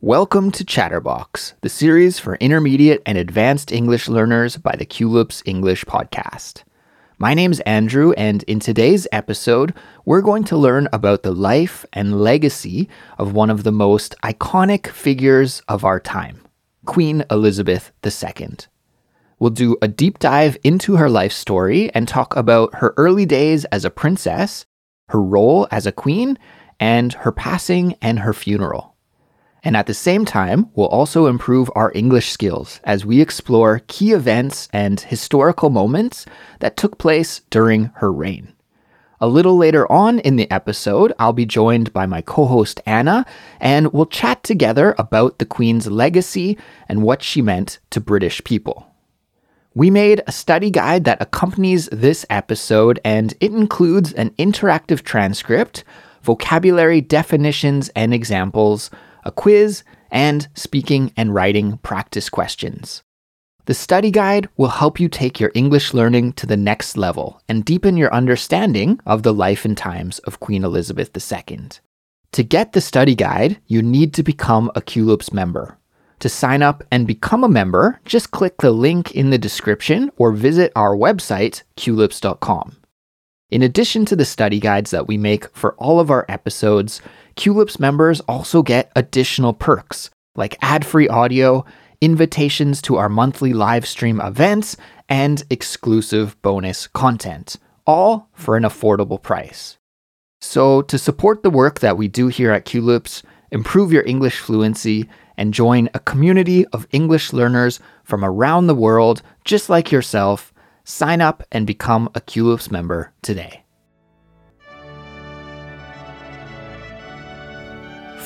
Welcome to Chatterbox, the series for intermediate and advanced English learners by the Culips English Podcast. My name's Andrew, and in today's episode, we're going to learn about the life and legacy of one of the most iconic figures of our time, Queen Elizabeth II. We'll do a deep dive into her life story and talk about her early days as a princess, her role as a queen, and her passing and her funeral. And at the same time, we'll also improve our English skills as we explore key events and historical moments that took place during her reign. A little later on in the episode, I'll be joined by my co host Anna, and we'll chat together about the Queen's legacy and what she meant to British people. We made a study guide that accompanies this episode, and it includes an interactive transcript, vocabulary definitions and examples a quiz, and speaking and writing practice questions. The study guide will help you take your English learning to the next level and deepen your understanding of the life and times of Queen Elizabeth II. To get the study guide, you need to become a Culips member. To sign up and become a member, just click the link in the description or visit our website, culips.com. In addition to the study guides that we make for all of our episodes, Culips members also get additional perks like ad free audio, invitations to our monthly live stream events, and exclusive bonus content, all for an affordable price. So, to support the work that we do here at Culips, improve your English fluency, and join a community of English learners from around the world just like yourself, Sign up and become a Culips member today.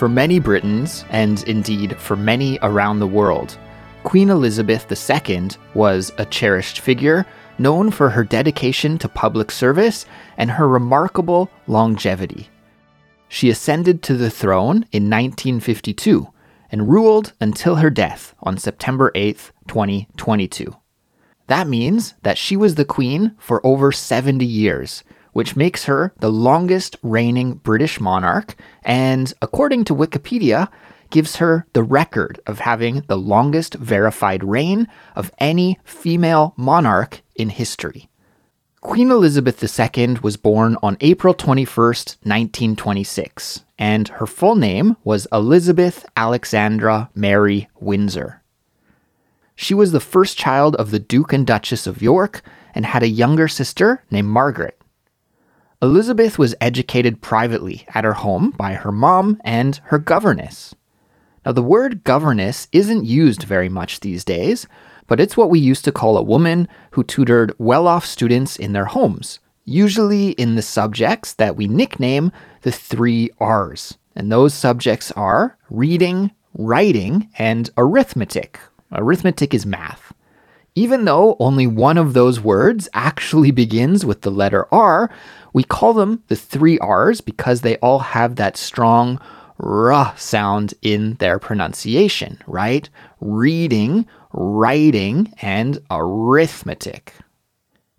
For many Britons, and indeed for many around the world, Queen Elizabeth II was a cherished figure known for her dedication to public service and her remarkable longevity. She ascended to the throne in 1952 and ruled until her death on September 8, 2022. That means that she was the queen for over 70 years, which makes her the longest reigning British monarch, and according to Wikipedia, gives her the record of having the longest verified reign of any female monarch in history. Queen Elizabeth II was born on April 21st, 1926, and her full name was Elizabeth Alexandra Mary Windsor. She was the first child of the Duke and Duchess of York and had a younger sister named Margaret. Elizabeth was educated privately at her home by her mom and her governess. Now, the word governess isn't used very much these days, but it's what we used to call a woman who tutored well off students in their homes, usually in the subjects that we nickname the three R's. And those subjects are reading, writing, and arithmetic, Arithmetic is math. Even though only one of those words actually begins with the letter R, we call them the three R's because they all have that strong R sound in their pronunciation, right? Reading, writing, and arithmetic.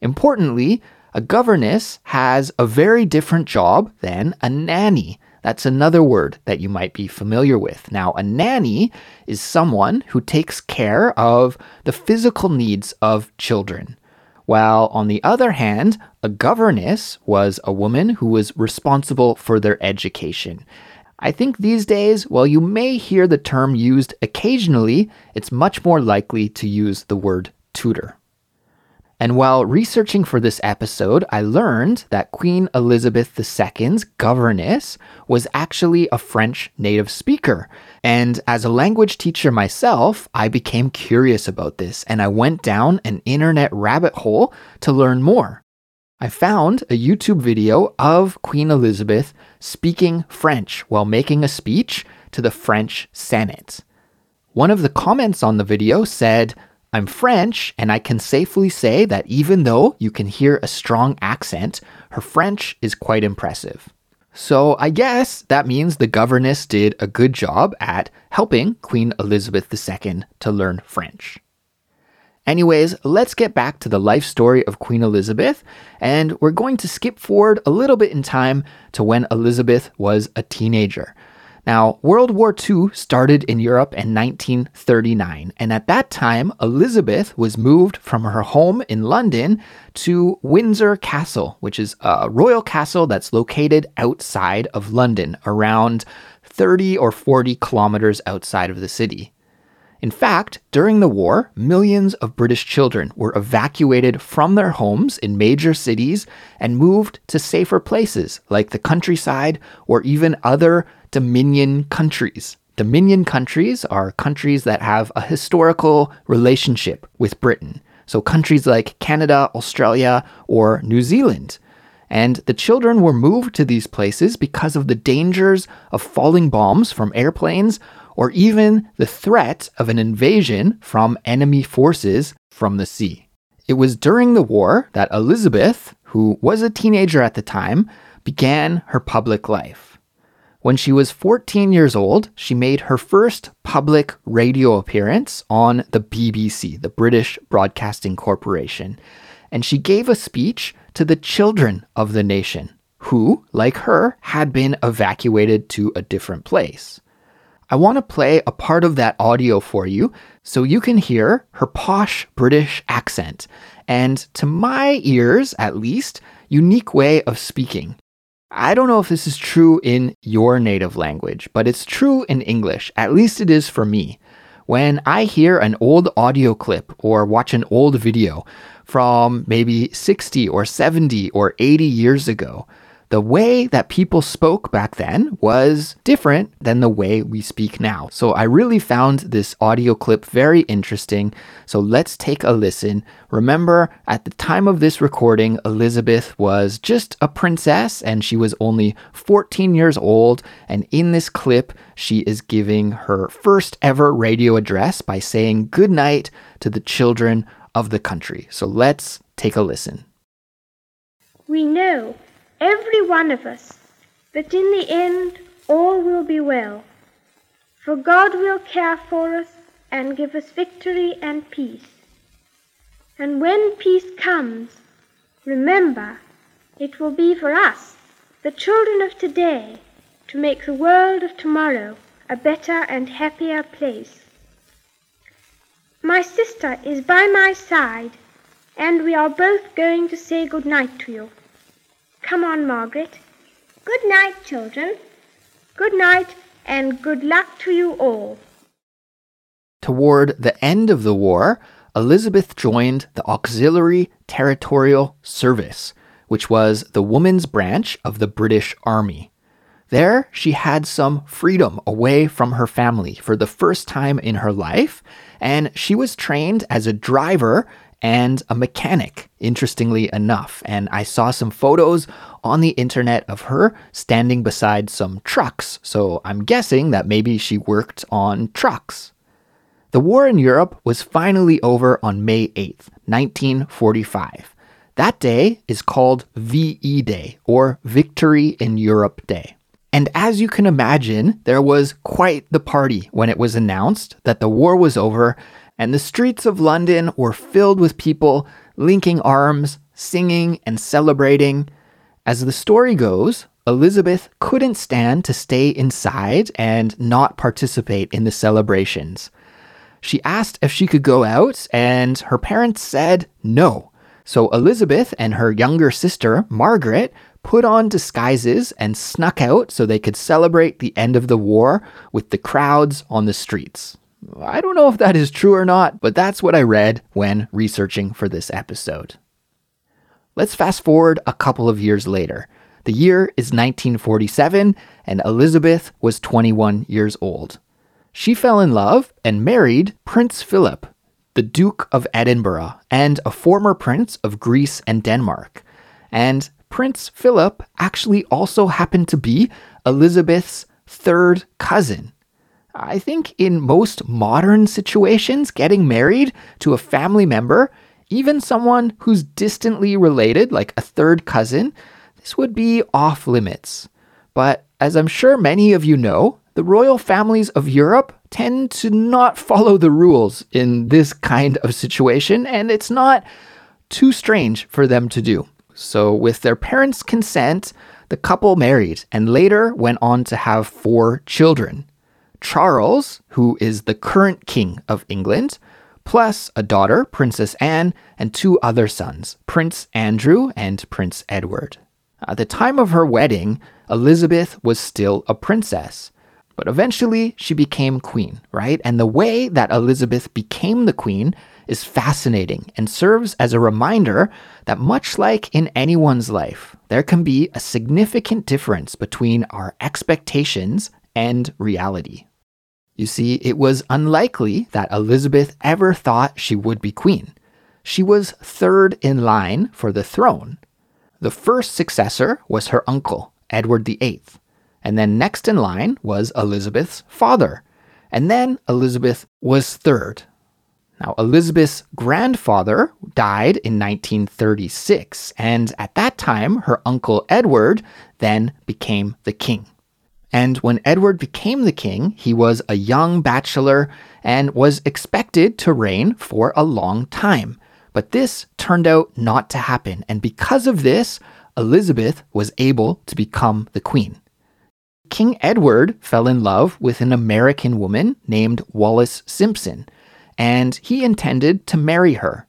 Importantly, a governess has a very different job than a nanny. That's another word that you might be familiar with. Now, a nanny is someone who takes care of the physical needs of children. While on the other hand, a governess was a woman who was responsible for their education. I think these days, while you may hear the term used occasionally, it's much more likely to use the word tutor. And while researching for this episode, I learned that Queen Elizabeth II's governess was actually a French native speaker. And as a language teacher myself, I became curious about this and I went down an internet rabbit hole to learn more. I found a YouTube video of Queen Elizabeth speaking French while making a speech to the French Senate. One of the comments on the video said, I'm French, and I can safely say that even though you can hear a strong accent, her French is quite impressive. So I guess that means the governess did a good job at helping Queen Elizabeth II to learn French. Anyways, let's get back to the life story of Queen Elizabeth, and we're going to skip forward a little bit in time to when Elizabeth was a teenager. Now, World War II started in Europe in 1939, and at that time, Elizabeth was moved from her home in London to Windsor Castle, which is a royal castle that's located outside of London, around 30 or 40 kilometers outside of the city. In fact, during the war, millions of British children were evacuated from their homes in major cities and moved to safer places like the countryside or even other Dominion countries. Dominion countries are countries that have a historical relationship with Britain. So, countries like Canada, Australia, or New Zealand. And the children were moved to these places because of the dangers of falling bombs from airplanes or even the threat of an invasion from enemy forces from the sea. It was during the war that Elizabeth, who was a teenager at the time, began her public life. When she was 14 years old, she made her first public radio appearance on the BBC, the British Broadcasting Corporation, and she gave a speech to the children of the nation, who, like her, had been evacuated to a different place. I want to play a part of that audio for you so you can hear her posh British accent and, to my ears at least, unique way of speaking. I don't know if this is true in your native language, but it's true in English. At least it is for me. When I hear an old audio clip or watch an old video from maybe 60 or 70 or 80 years ago, the way that people spoke back then was different than the way we speak now. So I really found this audio clip very interesting. So let's take a listen. Remember, at the time of this recording, Elizabeth was just a princess and she was only 14 years old. And in this clip, she is giving her first ever radio address by saying goodnight to the children of the country. So let's take a listen. We know every one of us, that in the end all will be well. For God will care for us and give us victory and peace. And when peace comes, remember it will be for us, the children of today, to make the world of tomorrow a better and happier place. My sister is by my side, and we are both going to say good night to you. Come on, Margaret. Good night, children. Good night, and good luck to you all. Toward the end of the war, Elizabeth joined the Auxiliary Territorial Service, which was the women's branch of the British Army. There, she had some freedom away from her family for the first time in her life, and she was trained as a driver and a mechanic, interestingly enough. And I saw some photos on the internet of her standing beside some trucks, so I'm guessing that maybe she worked on trucks. The war in Europe was finally over on May 8th, 1945. That day is called VE Day, or Victory in Europe Day. And as you can imagine, there was quite the party when it was announced that the war was over and the streets of London were filled with people linking arms, singing, and celebrating. As the story goes, Elizabeth couldn't stand to stay inside and not participate in the celebrations. She asked if she could go out, and her parents said no. So Elizabeth and her younger sister, Margaret, put on disguises and snuck out so they could celebrate the end of the war with the crowds on the streets. I don't know if that is true or not, but that's what I read when researching for this episode. Let's fast forward a couple of years later. The year is 1947, and Elizabeth was 21 years old. She fell in love and married Prince Philip, the Duke of Edinburgh, and a former prince of Greece and Denmark. And Prince Philip actually also happened to be Elizabeth's third cousin. I think in most modern situations, getting married to a family member, even someone who's distantly related, like a third cousin, this would be off limits. But as I'm sure many of you know, the royal families of Europe tend to not follow the rules in this kind of situation, and it's not too strange for them to do. So, with their parents' consent, The couple married and later went on to have four children. Charles, who is the current king of England, plus a daughter, Princess Anne, and two other sons, Prince Andrew and Prince Edward. At the time of her wedding, Elizabeth was still a princess. But eventually, she became queen, right? And the way that Elizabeth became the queen is fascinating and serves as a reminder that, much like in anyone's life, there can be a significant difference between our expectations and reality. You see, it was unlikely that Elizabeth ever thought she would be queen. She was third in line for the throne. The first successor was her uncle, Edward VIII. And then next in line was Elizabeth's father. And then Elizabeth was third. Now, Elizabeth's grandfather died in 1936, and at that time, her uncle Edward then became the king. And when Edward became the king, he was a young bachelor and was expected to reign for a long time. But this turned out not to happen, and because of this, Elizabeth was able to become the queen. King Edward fell in love with an American woman named Wallis Simpson, and he intended to marry her.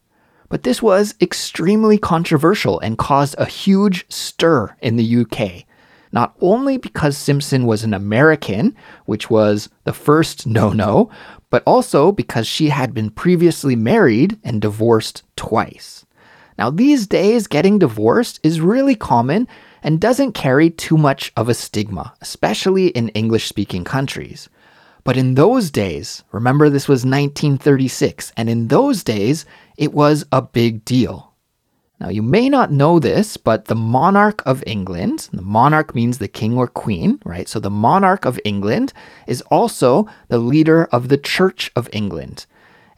But this was extremely controversial and caused a huge stir in the UK. Not only because Simpson was an American, which was the first no no, but also because she had been previously married and divorced twice. Now, these days, getting divorced is really common and doesn't carry too much of a stigma, especially in English speaking countries. But in those days, remember this was 1936, and in those days, it was a big deal. Now, you may not know this, but the monarch of England, the monarch means the king or queen, right? So the monarch of England is also the leader of the Church of England.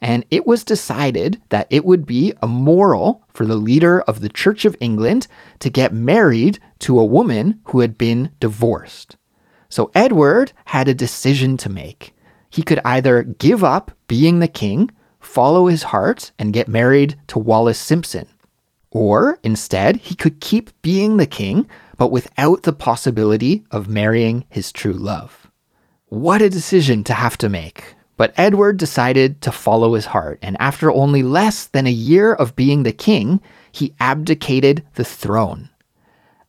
And it was decided that it would be immoral for the leader of the Church of England to get married to a woman who had been divorced. So Edward had a decision to make. He could either give up being the king, follow his heart, and get married to Wallis Simpson. Or instead, he could keep being the king, but without the possibility of marrying his true love. What a decision to have to make. But Edward decided to follow his heart, and after only less than a year of being the king, he abdicated the throne.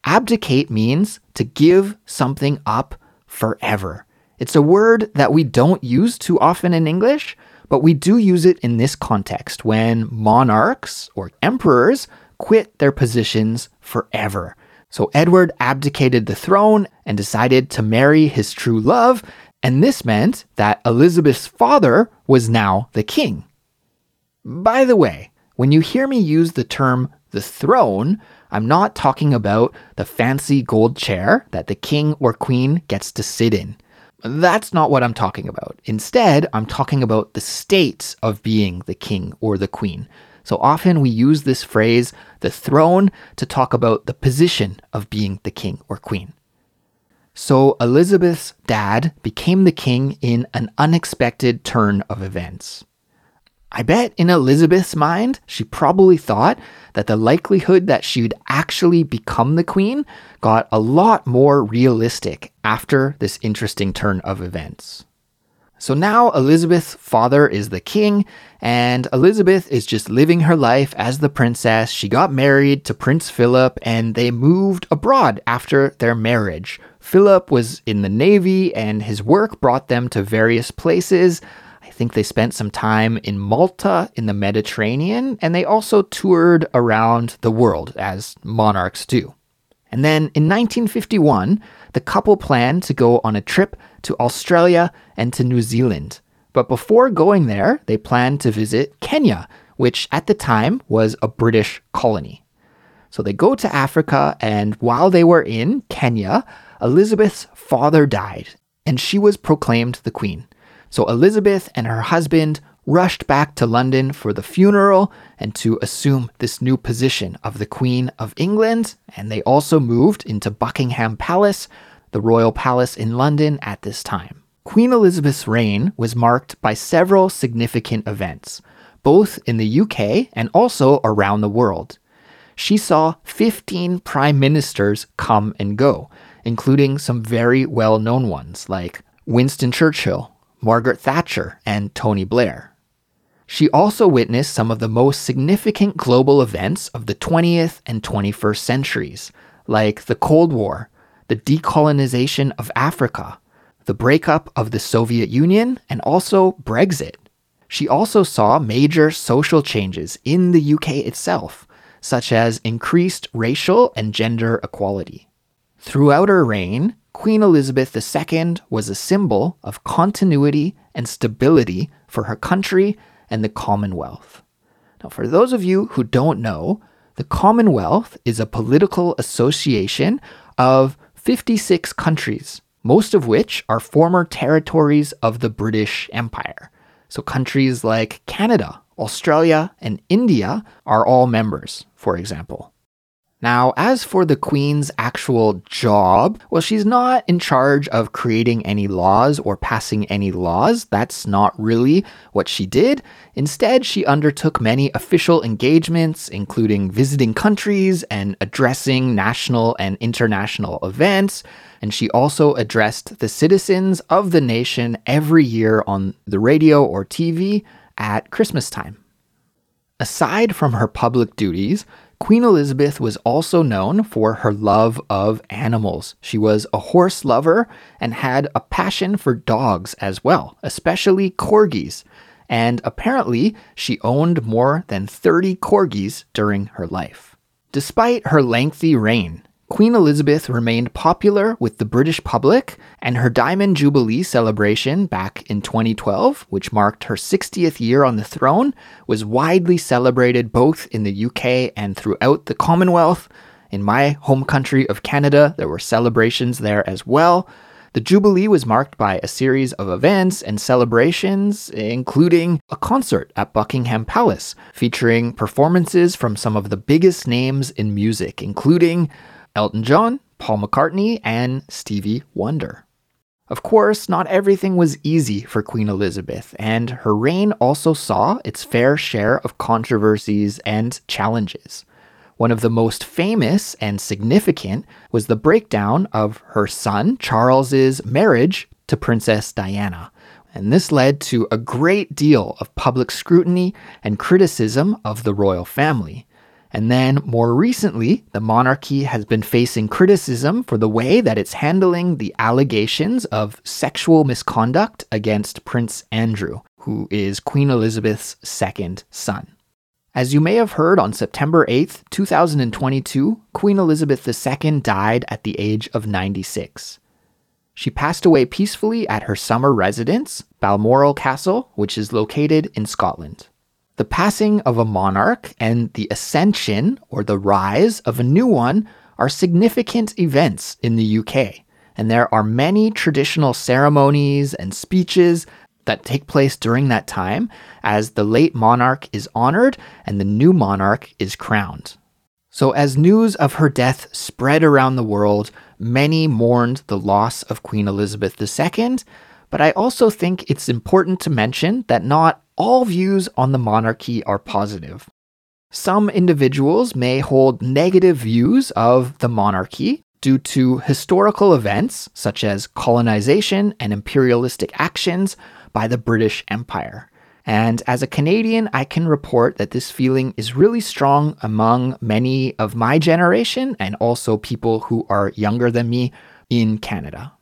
Abdicate means to give something up forever. It's a word that we don't use too often in English, but we do use it in this context when monarchs or emperors quit their positions forever. So Edward abdicated the throne and decided to marry his true love, and this meant that Elizabeth's father was now the king. By the way, when you hear me use the term the throne, I'm not talking about the fancy gold chair that the king or queen gets to sit in. That's not what I'm talking about. Instead, I'm talking about the state of being the king or the queen. So often we use this phrase, the throne, to talk about the position of being the king or queen. So Elizabeth's dad became the king in an unexpected turn of events. I bet in Elizabeth's mind, she probably thought that the likelihood that she'd actually become the queen got a lot more realistic after this interesting turn of events. So now Elizabeth's father is the king, and Elizabeth is just living her life as the princess. She got married to Prince Philip, and they moved abroad after their marriage. Philip was in the Navy, and his work brought them to various places I think they spent some time in Malta in the Mediterranean, and they also toured around the world, as monarchs do. And then in 1951, the couple planned to go on a trip to Australia and to New Zealand. But before going there, they planned to visit Kenya, which at the time was a British colony. So they go to Africa, and while they were in Kenya, Elizabeth's father died, and she was proclaimed the queen. So Elizabeth and her husband rushed back to London for the funeral and to assume this new position of the Queen of England. And they also moved into Buckingham Palace, the royal palace in London at this time. Queen Elizabeth's reign was marked by several significant events, both in the UK and also around the world. she saw 15 prime ministers come and go, including some very well known ones like Winston Churchill, Margaret Thatcher, and Tony Blair. She also witnessed some of the most significant global events of the 20th and 21st centuries, like the Cold War, the decolonization of Africa, the breakup of the Soviet Union, and also Brexit. She also saw major social changes in the UK itself, such as increased racial and gender equality. Throughout her reign, Queen Elizabeth II was a symbol of continuity and stability for her country and the Commonwealth. Now, for those of you who don't know, the Commonwealth is a political association of 56 countries, most of which are former territories of the British Empire. So, countries like Canada, Australia, and India are all members, for example. Now, as for the Queen's actual job, well, she's not in charge of creating any laws or passing any laws. That's not really what she did. Instead, she undertook many official engagements, including visiting countries and addressing national and international events. And she also addressed the citizens of the nation every year on the radio or TV at Christmas time. Aside from her public duties, Queen Elizabeth was also known for her love of animals. She was a horse lover and had a passion for dogs as well, especially corgis. And apparently, she owned more than 30 corgis during her life. Despite her lengthy reign, Queen Elizabeth remained popular with the British public, and her Diamond Jubilee celebration back in 2012, which marked her 60th year on the throne, was widely celebrated both in the UK and throughout the Commonwealth. In my home country of Canada, there were celebrations there as well. The Jubilee was marked by a series of events and celebrations, including a concert at Buckingham Palace, featuring performances from some of the biggest names in music, including Elton John, Paul McCartney, and Stevie Wonder. Of course, not everything was easy for Queen Elizabeth, and her reign also saw its fair share of controversies and challenges. One of the most famous and significant was the breakdown of her son Charles's marriage to Princess Diana. And this led to a great deal of public scrutiny and criticism of the royal family. And then more recently, the monarchy has been facing criticism for the way that it's handling the allegations of sexual misconduct against Prince Andrew, who is Queen Elizabeth's second son. As you may have heard on September 8th, 2022, Queen Elizabeth II died at the age of 96. She passed away peacefully at her summer residence, Balmoral Castle, which is located in Scotland. The passing of a monarch and the ascension or the rise of a new one are significant events in the UK, and there are many traditional ceremonies and speeches that take place during that time as the late monarch is honored and the new monarch is crowned. So, as news of her death spread around the world, many mourned the loss of Queen Elizabeth II, but I also think it's important to mention that not all views on the monarchy are positive. Some individuals may hold negative views of the monarchy due to historical events such as colonization and imperialistic actions by the British Empire. And as a Canadian, I can report that this feeling is really strong among many of my generation and also people who are younger than me in Canada.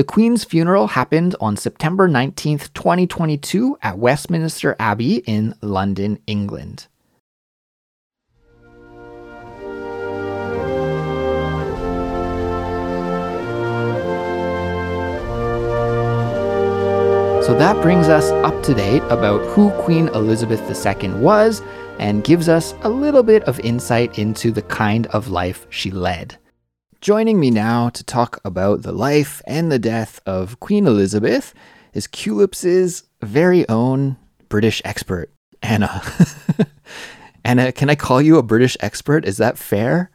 The Queen's funeral happened on September 19th, 2022, at Westminster Abbey in London, England. So that brings us up to date about who Queen Elizabeth II was and gives us a little bit of insight into the kind of life she led. Joining me now to talk about the life and the death of Queen Elizabeth is Culips's very own British expert, Anna. Anna, can I call you a British expert? Is that fair?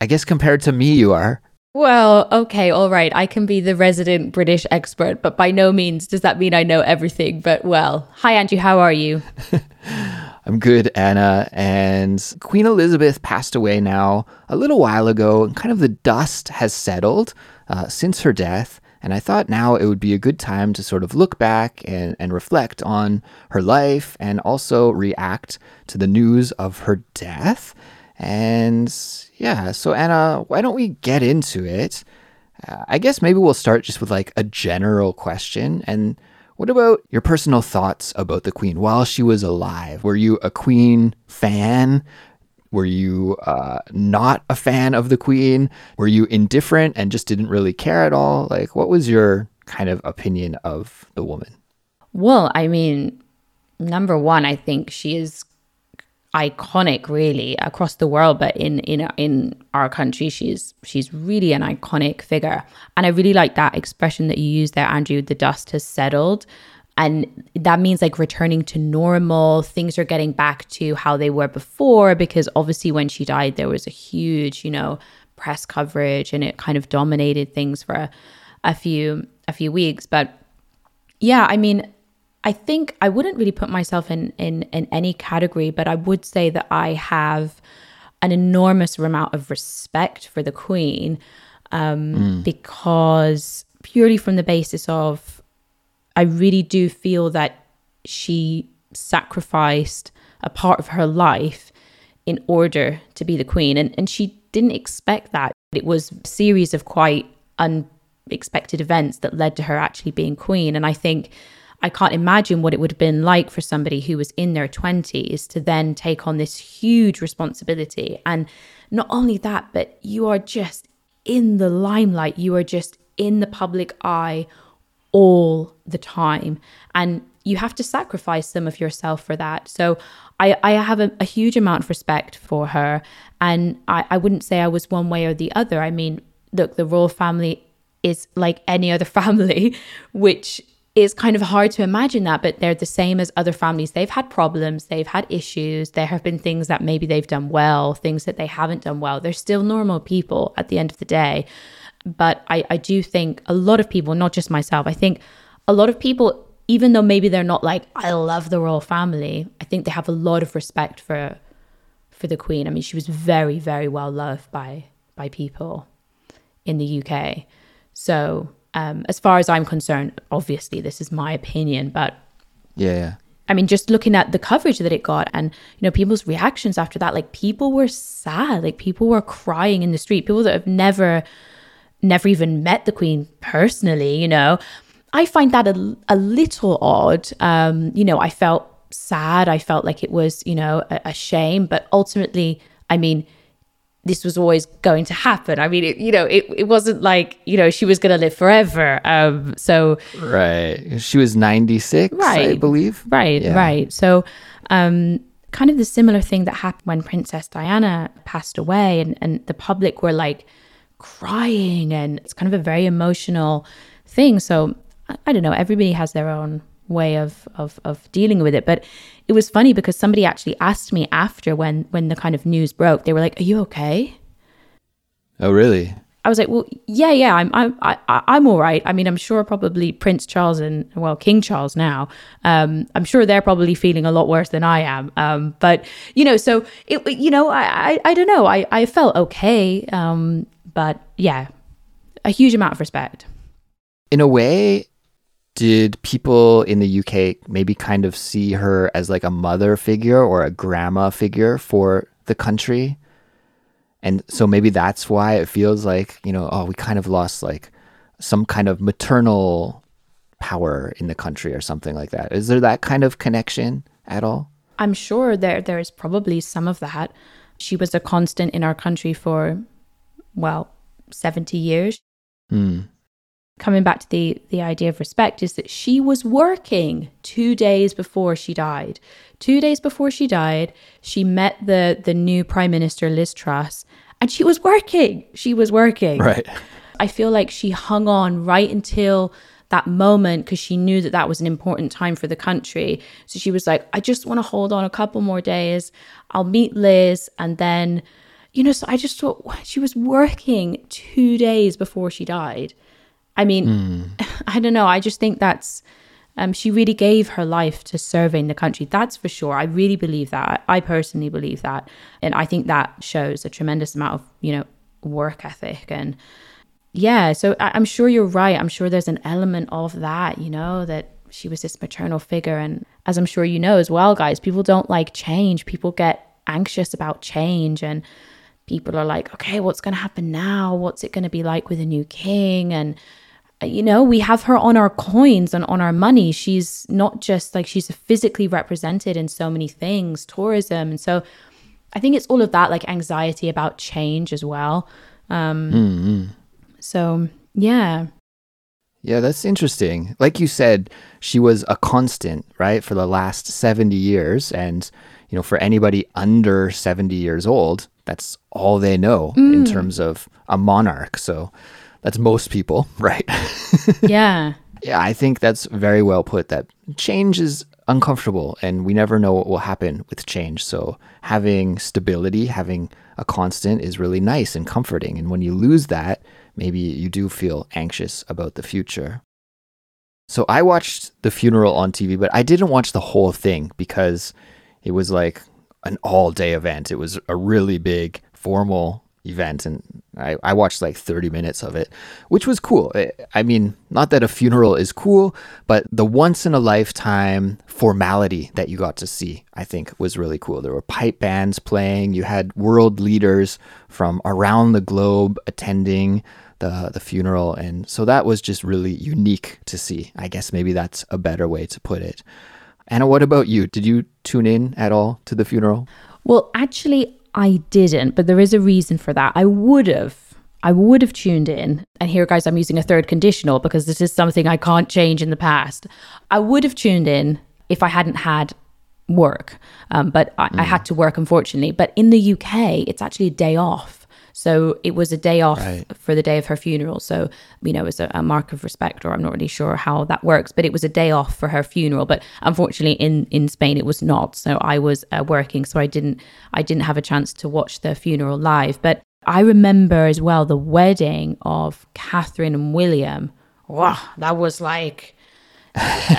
I guess compared to me, you are. Well, okay, all right. I can be the resident British expert, but by no means does that mean I know everything. But well, hi, Andrew. How are you? I'm good, Anna. And Queen Elizabeth passed away now a little while ago, and kind of the dust has settled uh, since her death. And I thought now it would be a good time to sort of look back and, and reflect on her life and also react to the news of her death. And yeah, so Anna, why don't we get into it? Uh, I guess maybe we'll start just with like a general question. And what about your personal thoughts about the Queen while she was alive? Were you a Queen fan? Were you uh, not a fan of the Queen? Were you indifferent and just didn't really care at all? Like, what was your kind of opinion of the woman? Well, I mean, number one, I think she is iconic really across the world but in in in our country she's she's really an iconic figure. And i really like that expression that you used there andrew the dust has settled. And that means like returning to normal things are getting back to how they were before because obviously when she died there was a huge you know press coverage and it kind of dominated things for a, a few a few weeks. But yeah i mean i think i wouldn't really put myself in in in any category but i would say that i have an enormous amount of respect for the queen um, mm. because purely from the basis of I really do feel that she sacrificed a part of her life in order to be the queen. And, and she didn't expect that. It was a series of quite unexpected events that led to her actually being queen. And I think I can't imagine what it would have been like for somebody who was in their 20s to then take on this huge responsibility. And not only that, but you are just in the limelight, you are just in the public eye all the time. And you have to sacrifice some of yourself for that. So I, I have a, a huge amount of respect for her. And I, I wouldn't say I was one way or the other. I mean, look, the royal family is like any other family, which is kind of hard to imagine that, but they're the same as other families. They've had problems, they've had issues, there have been things that maybe they've done well, things that they haven't done well. They're still normal people at the end of the day. But I, I do think a lot of people, not just myself, I think a lot of people, even though maybe they're not like, I love the royal family, I think they have a lot of respect for for the Queen. I mean, she was very, very well loved by by people in the UK. So um, as far as I'm concerned, obviously this is my opinion, but yeah, I mean, just looking at the coverage that it got and, you know, people's reactions after that, like people were sad, like people were crying in the street, people that have never never even met the Queen personally, you know. I find that a, a little odd. Um, you know, I felt sad. I felt like it was, you know, a, a shame. But ultimately, I mean, this was always going to happen. I mean, it, you know, it, it wasn't like, you know, she was going to live forever. Um, so. Right. She was 96, right. I believe. Right, yeah. right. So, um, kind of the similar thing that happened when Princess Diana passed away and, and the public were like, crying and it's kind of a very emotional thing. So I, I don't know, everybody has their own way of, of of dealing with it. But it was funny because somebody actually asked me after when when the kind of news broke, they were like, Are you okay? Oh really? I was like, well, yeah, yeah, I'm, I'm, I, I'm all right. I mean, I'm sure probably Prince Charles and well, King Charles now. Um, I'm sure they're probably feeling a lot worse than I am. Um, but you know, so it, you know, I, I, I don't know. I, I felt okay. Um, but yeah, a huge amount of respect. In a way, did people in the UK maybe kind of see her as like a mother figure or a grandma figure for the country? And so maybe that's why it feels like, you know, oh, we kind of lost like some kind of maternal power in the country or something like that. Is there that kind of connection at all? I'm sure there there is probably some of that. She was a constant in our country for well, 70 years. Mm. Coming back to the, the idea of respect, is that she was working two days before she died. Two days before she died, she met the, the new Prime Minister, Liz Truss, and she was working. She was working. Right. I feel like she hung on right until that moment because she knew that that was an important time for the country. So she was like, I just want to hold on a couple more days. I'll meet Liz and then you know, so I just thought she was working two days before she died. I mean, mm. I don't know. I just think that's Um, she really gave her life to serving the country. That's for sure. I really believe that. I personally believe that, and I think that shows a tremendous amount of you know work ethic and yeah. So I- I'm sure you're right. I'm sure there's an element of that. You know that she was this maternal figure, and as I'm sure you know as well, guys, people don't like change. People get anxious about change and people are like, okay, what's going to happen now? What's it going to be like with a new king? And, you know, we have her on our coins and on our money. She's not just like she's physically represented in so many things, tourism. And so I think it's all of that, like anxiety about change as well. Um, Mm-hmm. So, yeah. Yeah, that's interesting. Like you said, she was a constant, right, for the last 70 years. And, you know, for anybody under 70 years old, that's all they know in terms of a monarch. So that's most people, right? Yeah. yeah, I think that's very well put that change is uncomfortable and we never know what will happen with change. So having stability, having a constant is really nice and comforting. And when you lose that, maybe you do feel anxious about the future. So I watched the funeral on TV, but I didn't watch the whole thing because it was like an all day event. It was a really big formal event and I, I watched like 30 minutes of it, which was cool. I- mean, not that a funeral is cool, but the once in a lifetime formality that you got to see, I think was really cool. There were pipe bands playing, you had world leaders from around the globe attending the the funeral and so that was just really unique to see. I guess maybe that's a better way to put it. Anna, what about you? Did you tune in at all to the funeral? Well, actually, I didn't, but there is a reason for that. I would have. I would have tuned in. And here, guys, I'm using a third conditional because this is something I can't change in the past. I would have tuned in if I hadn't had work, um, but I, I had to work, unfortunately. But in the UK, it's actually a day off. So it was a day off Right. for the day of her funeral. So, you know, as a, a mark of respect, or I'm not really sure how that works, but it was a day off for her funeral. But unfortunately, in in Spain, it was not. So I was uh, working, so I didn't I didn't have a chance to watch the funeral live. But I remember as well the wedding of Catherine and William. Wow, that was like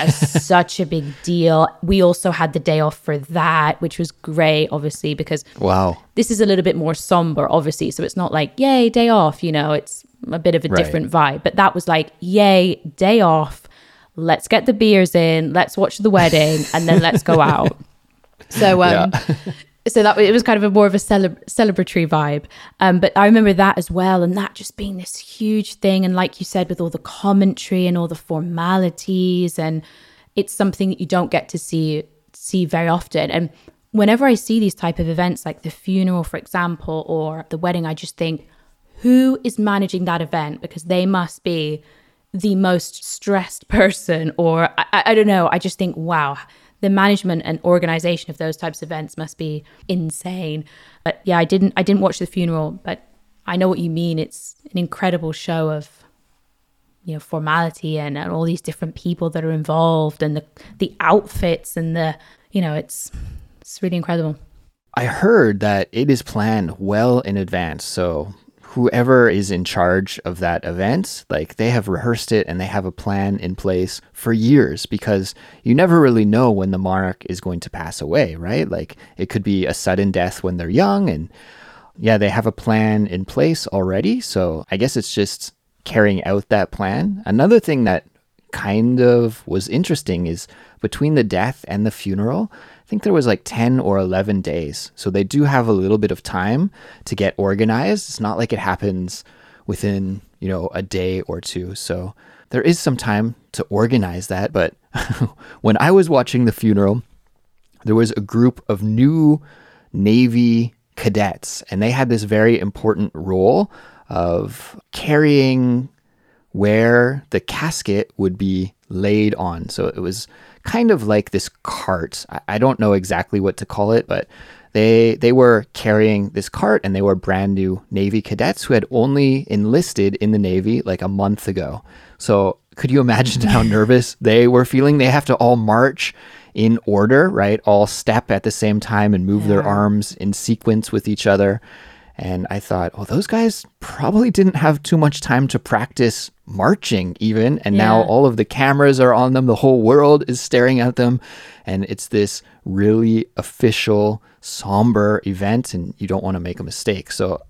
such a big deal. We also had the day off for that, which was great, obviously, because Wow. this is a little bit more somber, obviously. So it's not like, yay, day off, you know, it's a bit of a Right. different vibe. But that was like, yay, day off. Let's get the beers in, let's watch the wedding, and then let's go out. So, um, so that it was kind of a more of a celeb- celebratory vibe. Um, but I remember that as well, and that just being this huge thing. And like you said, with all the commentary and all the formalities, and it's something that you don't get to see see very often. And whenever I see these type of events, like the funeral, for example, or the wedding, I just think, who is managing that event? Because they must be the most stressed person, or I, I- I don't know. I just think, wow, the management and organization of those types of events must be insane. But yeah, I didn't, I didn't watch the funeral, but I know what you mean. It's an incredible show of, you know, formality and, and all these different people that are involved, and the the outfits and the, you know, it's it's really incredible. I heard that it is planned well in advance. So whoever is in charge of that event, like they have rehearsed it and they have a plan in place for years because you never really know when the monarch is going to pass away, right? Like it could be a sudden death when they're young and yeah, they have a plan in place already. So I guess it's just carrying out that plan. Another thing that kind of was interesting is between the death and the funeral, I think there was like 10 or 11 days. So they do have a little bit of time to get organized. It's not like it happens within, you know, a day or two. So there is some time to organize that. But when I was watching the funeral, there was a group of new Navy cadets, and they had this very important role of carrying where the casket would be laid on. So it was kind of like this cart. I, don't know exactly what to call it, but they they were carrying this cart and they were brand new Navy cadets who had only enlisted in the Navy like a month ago. So could you imagine how nervous they were feeling? They have to all march in order, right? All step at the same time and move their arms in sequence with each other. And I thought, well, those guys probably didn't have too much time to practice marching, even. And now all of the cameras are on them. The whole world is staring at them. And it's this really official, somber event, and you don't want to make a mistake. So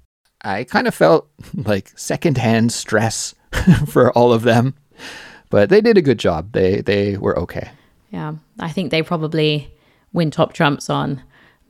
I kind of felt like secondhand stress for all of them. But they did a good job. They they were okay. Yeah, I think they probably win top trumps on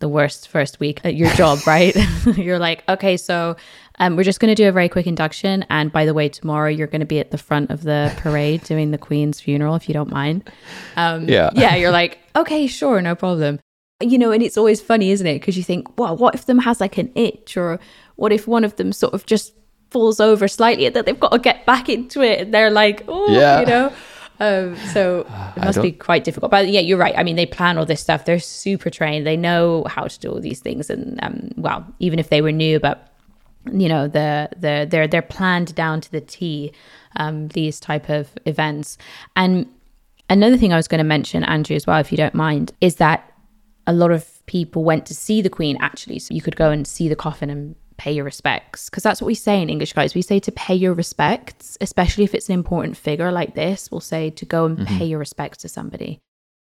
the worst first week at your job, right? you're like, okay, so um, we're just going to do a very quick induction. And by the way, tomorrow you're going to be at the front of the parade doing the Queen's funeral, if you don't mind. Um, Yeah. Yeah, you're like, okay, sure, no problem. You know, and it's always funny, isn't it? Because you think, well, what if them has like an itch, or what if one of them sort of just falls over slightly and that they've got to get back into it? And they're like, oh, Yeah. you know. Um, so it must be quite difficult. But yeah, you're right. I mean, they plan all this stuff. They're super trained. They know how to do all these things. And um, well, even if they were new, but you know, the the they're they're planned down to the T. Um, these type of events. And another thing I was going to mention, Andrew, as well, if you don't mind, is that a lot of people went to see the Queen actually. So you could go and see the coffin and pay your respects. Because that's what we say in English, guys. We say to pay your respects, especially if it's an important figure like this. We'll say to go and mm-hmm. pay your respects to somebody.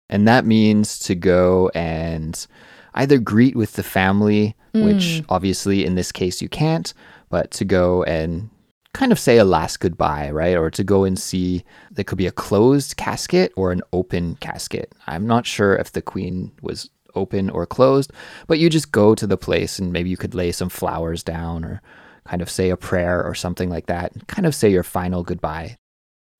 And that means to go and either greet with the family, which mm. obviously in this case you can't, but to go and kind of say a last goodbye, right? Or to go and see, there could be a closed casket or an open casket. I'm not sure if the queen was open or closed, but you just go to the place and maybe you could lay some flowers down or kind of say a prayer or something like that, kind of say your final goodbye.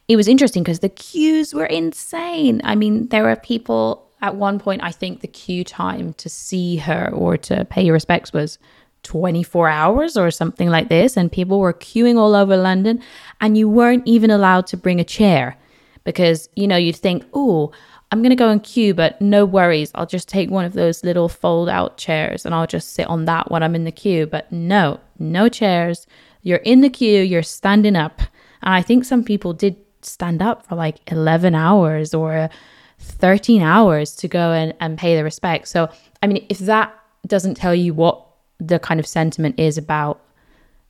it was interesting because the queues were insane. I mean, there were people at one point, I think the queue time to see her or to pay your respects was 24 hours or something like this. And people were queuing all over London, and you weren't even allowed to bring a chair because, you know, you'd think, oh, I'm going to go in queue, but no worries. I'll just take one of those little fold out chairs and I'll just sit on that when I'm in the queue. But no, no chairs. You're in the queue, you're standing up. And I think some people did stand up for like 11 hours or 13 hours to go and, and pay the respect. So, I mean, if that doesn't tell you what the kind of sentiment is about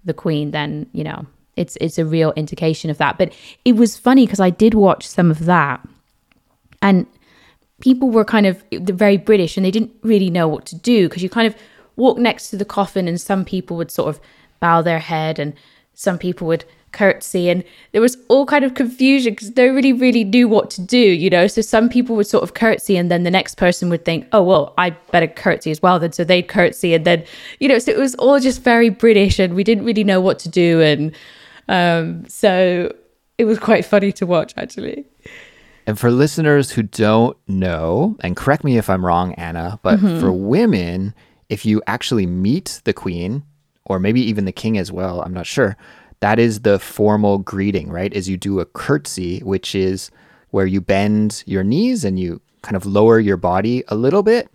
the queen, then, you know, it's it's a real indication of that. But it was funny because I did watch some of that and people were kind of very British and they didn't really know what to do because you kind of walk next to the coffin and some people would sort of bow their head and some people would curtsy. And there was all kind of confusion because nobody really really knew what to do you know? So some people would sort of curtsy and then the next person would think oh well i better curtsy as well then. So they'd curtsy and then you know? So it was all just very british and we didn't really know what to do and um so it was quite funny to watch actually And for listeners who don't know, and correct me if I'm wrong, Anna, but mm-hmm. for women, if you actually meet the queen, or maybe even the king as well, I'm not sure, that is the formal greeting, right? Is you do a curtsy, which is where you bend your knees and you kind of lower your body a little bit,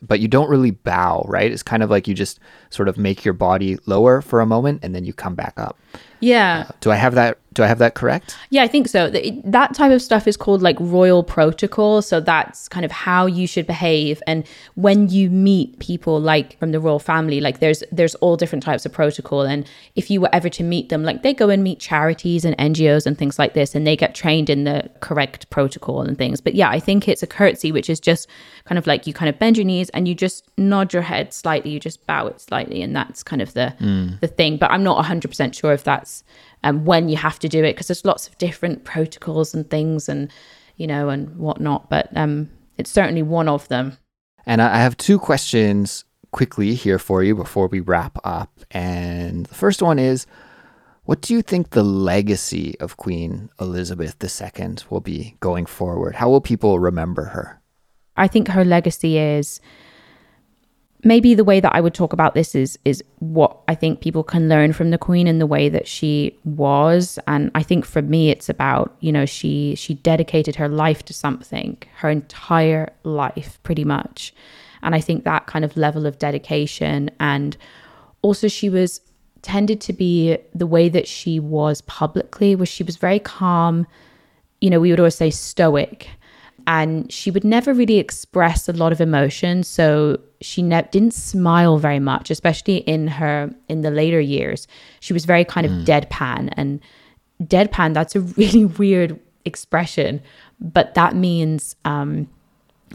but you don't really bow, right? It's kind of like you just sort of make your body lower for a moment and then you come back up. yeah uh, Do I have that? Do I have that correct? Yeah, I think so. That type of stuff is called like royal protocol. So that's kind of how you should behave. And when you meet people like from the royal family, like there's there's all different types of protocol. And if you were ever to meet them, like they go and meet charities and NGOs and things like this, and they get trained in the correct protocol and things. But yeah, I think it's a curtsy, which is just kind of like you kind of bend your knees and you just nod your head slightly, you just bow it slightly, and that's kind of the the thing. But I'm not 100% sure if that's um, when you have to do it because there's lots of different protocols and things and you know and whatnot but um it's certainly one of them And I I have two questions quickly here for you before we wrap up. And the first one is what do you think the legacy of Queen Elizabeth II will be going forward? How will people remember her? i think her legacy is maybe the way that i would talk about this is is what i think people can learn from the queen and the way that she was. And i think for me it's about you know she she dedicated her life to something her entire life pretty much. And i think that kind of level of dedication and also she was tended to be the way that she was publicly was she was very calm. You know we would always say stoic and she would never really express a lot of emotion. So she ne- didn't smile very much, especially in her in the later years. She was very kind of deadpan, and deadpan. That's a really weird expression, but that means um,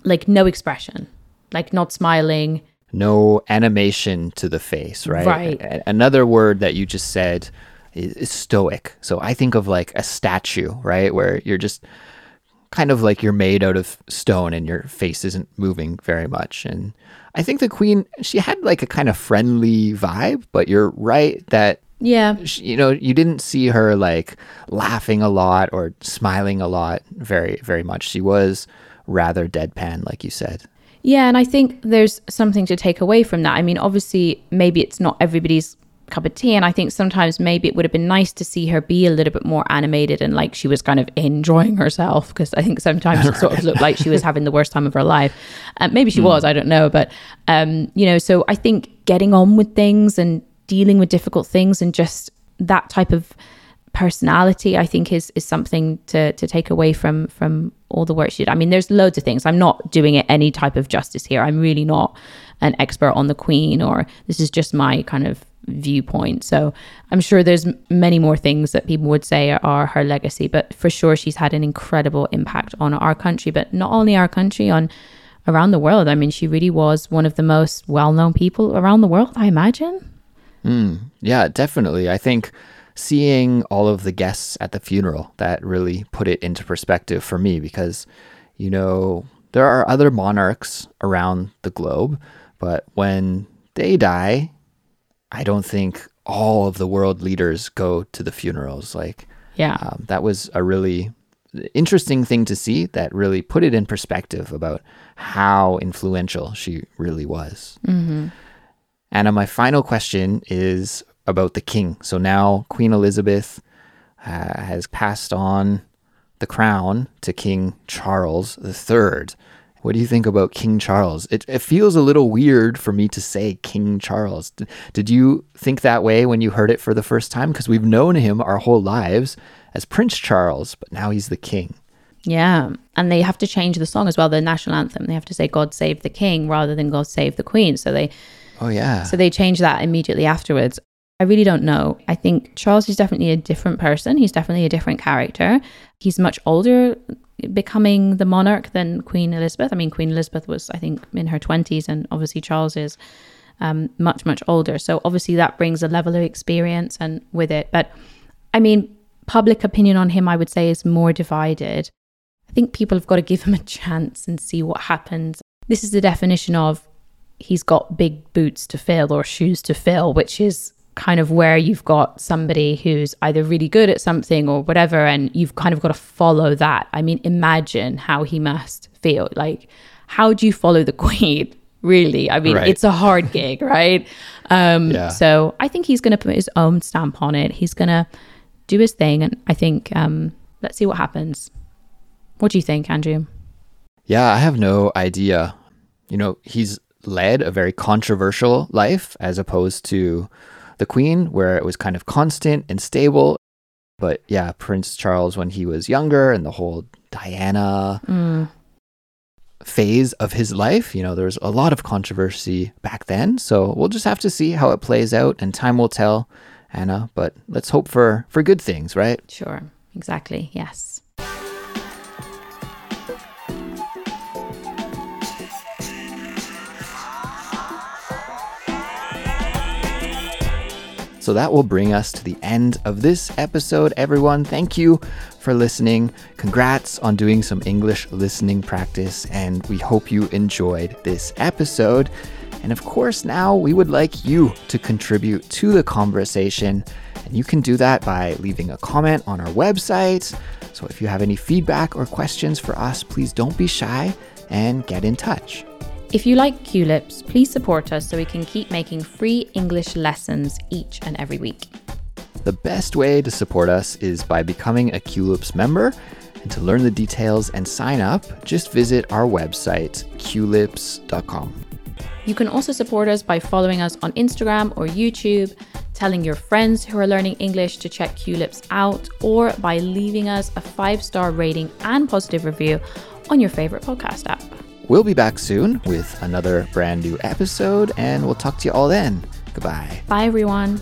like no expression, like not smiling. No animation to the face, right? Right. A- Another word that you just said is stoic. So I think of like a statue, right? Where you're just kind of like you're made out of stone and your face isn't moving very much. And I think the queen, she had like a kind of friendly vibe, but you're right that Yeah, you know you didn't see her like laughing a lot or smiling a lot very very much she was rather deadpan like you said Yeah, and I think there's something to take away from that. I mean, obviously, maybe it's not everybody's cup of tea, and I think sometimes maybe it would have been nice to see her be a little bit more animated and like she was kind of enjoying herself because I think sometimes it sort of looked like she was having the worst time of her life. Uh, maybe she was, I don't know, but um, you know, so I think getting on with things and dealing with difficult things and just that type of personality i think is is something to to take away from from all the work she did. I mean there's loads of things. I'm not doing it any type of justice here. I'm really not an expert on the queen or this is just my kind of viewpoint. So i'm sure there's many more things that people would say are her legacy but for sure she's had an incredible impact on our country but not only our country on around the world. I mean she really was one of the most well-known people around the world i imagine. Hmm. Yeah definitely. I think seeing all of the guests at the funeral that really put it into perspective for me because you know there are other monarchs around the globe but when they die i don't think all of the world leaders go to the funerals like yeah um, that was a really interesting thing to see that really put it in perspective about how influential she really was. Anna, my final question is about the king. So now Queen Elizabeth uh, has passed on the crown to King Charles III. What do you think about King Charles? It, it feels a little weird for me to say King Charles. D- did you think that way when you heard it for the first time? Because we've known him our whole lives as Prince Charles, but now he's the king. Yeah. And they have to change the song as well, the national anthem. They have to say God save the king rather than God save the queen. So they Oh, yeah. so they change that immediately afterwards. I really don't know. I think Charles is definitely a different person. He's definitely a different character. He's much older becoming the monarch than Queen Elizabeth. I mean, Queen Elizabeth was, I think, in her 20s, and obviously Charles is um, much, much older. So obviously that brings a level of experience and with it. But I mean, public opinion on him, I would say, is more divided. I think people have got to give him a chance and see what happens. This is the definition of he's got big boots to fill or shoes to fill, which is kind of where you've got somebody who's either really good at something or whatever, and you've kind of got to follow that. I mean, imagine how he must feel. Like, how do you follow the queen? Really? I mean, Right. it's a hard gig, right? Um, Yeah. So I think he's going to put his own stamp on it. He's going to do his thing, and I think um, let's see what happens. What do you think, Andrew? Yeah, I have no idea. You know, he's led a very controversial life as opposed to the Queen, where it was kind of constant and stable. But yeah, Prince Charles, when he was younger, and the whole Diana mm. phase of his life, you know, there was a lot of controversy back then. So we'll just have to see how it plays out, and time will tell, Anna. But let's hope for for good things, right? Sure, exactly. Yes. So that will bring us to the end of this episode, everyone. Thank you for listening. Congrats on doing some English listening practice, and we hope you enjoyed this episode. And of course, now we would like you to contribute to the conversation, and you can do that by leaving a comment on our website. So if you have any feedback or questions for us, please don't be shy and get in touch. If you like Culips, please support us so we can keep making free English lessons each and every week. The best way to support us is by becoming a Culips member. And to learn the details and sign up, just visit our website, culips.com. You can also support us by following us on Instagram or YouTube, telling your friends who are learning English to check Culips out, or by leaving us a five star rating and positive review on your favorite podcast app. We'll be back soon with another brand new episode, and we'll talk to you all then. Goodbye. Bye, everyone.